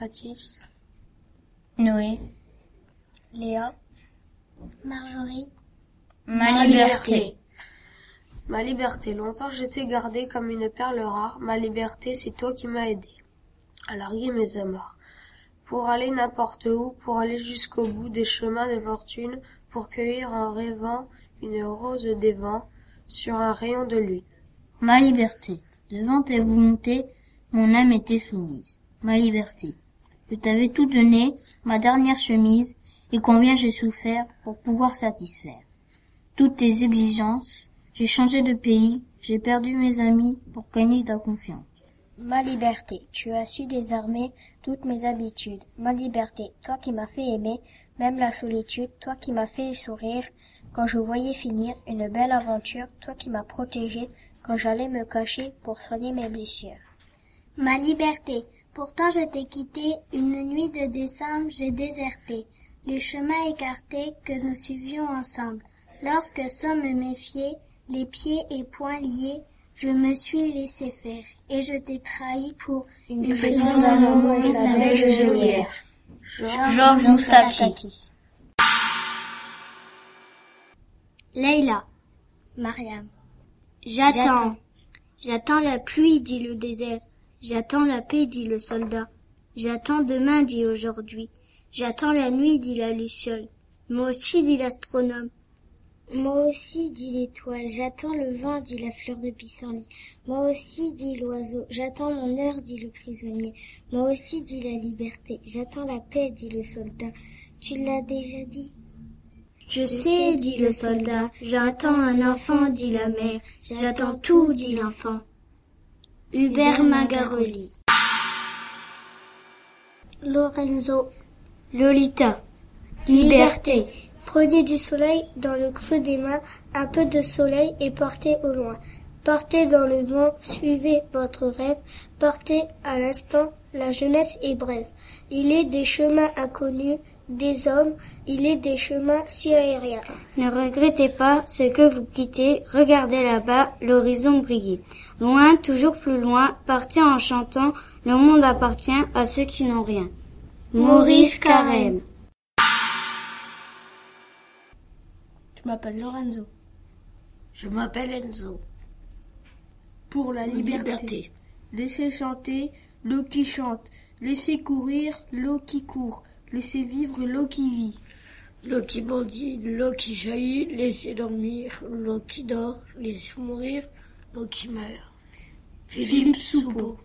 Mathis, Noé, Léa, Marjorie, ma liberté. ma liberté, longtemps je t'ai gardée comme une perle rare, ma liberté c'est toi qui m'as aidé à larguer mes amarres, pour aller n'importe où, pour aller jusqu'au bout des chemins de fortune, pour cueillir en rêvant une rose des vents sur un rayon de lune. Ma liberté. Devant tes volontés, mon âme était soumise. Ma liberté. Je t'avais tout donné, ma dernière chemise, et combien j'ai souffert pour pouvoir satisfaire toutes tes exigences. J'ai changé de pays, j'ai perdu mes amis pour gagner ta confiance. Ma liberté, tu as su désarmer toutes mes habitudes. Ma liberté, toi qui m'as fait aimer, même la solitude, toi qui m'as fait sourire quand je voyais finir une belle aventure, toi qui m'as protégé quand j'allais me cacher pour soigner mes blessures. Ma liberté. Pourtant je t'ai quitté, une nuit de décembre j'ai déserté, les chemins écartés que nous suivions ensemble. Lorsque sans me méfier, les pieds et poings liés, je me suis laissé faire, et je t'ai trahi pour Une prison d'amour et sa belle geôlière. Georges Moustaki. Leïla. Mariam. J'attends. J'attends la pluie, dit le désert. J'attends la paix, dit le soldat. J'attends demain, dit aujourd'hui. J'attends la nuit, dit la luciole. Moi aussi, dit l'astronome. Moi aussi, dit l'étoile. J'attends le vent, dit la fleur de pissenlit. Moi aussi, dit l'oiseau. J'attends mon heure, dit le prisonnier. Moi aussi, dit la liberté. J'attends la paix, dit le soldat. Tu l'as déjà dit. Je sais, dit le soldat. J'attends un enfant, dit la mère. J'attends tout, dit l'enfant. Hubert Magaroli. Lorenzo. Lolita. Liberté. Prenez du soleil dans le creux des mains, un peu de soleil et portez au loin. Portez dans le vent, suivez votre rêve, portez à l'instant, la jeunesse est brève. Il est des chemins inconnus, des hommes, il est des chemins si aériens. Ne regrettez pas ce que vous quittez, regardez là-bas l'horizon briller. Loin, toujours plus loin, partez en chantant, le monde appartient à ceux qui n'ont rien. Maurice Carême. Je m'appelle Lorenzo. Je m'appelle Enzo. Pour la liberté. Liberté. Laissez chanter l'eau qui chante. Laissez courir l'eau qui court. Laissez vivre l'eau qui vit. L'eau qui bondit, l'eau qui jaillit, laissez dormir, l'eau qui dort, laissez mourir, l'eau qui meurt. Philippe Soupeau.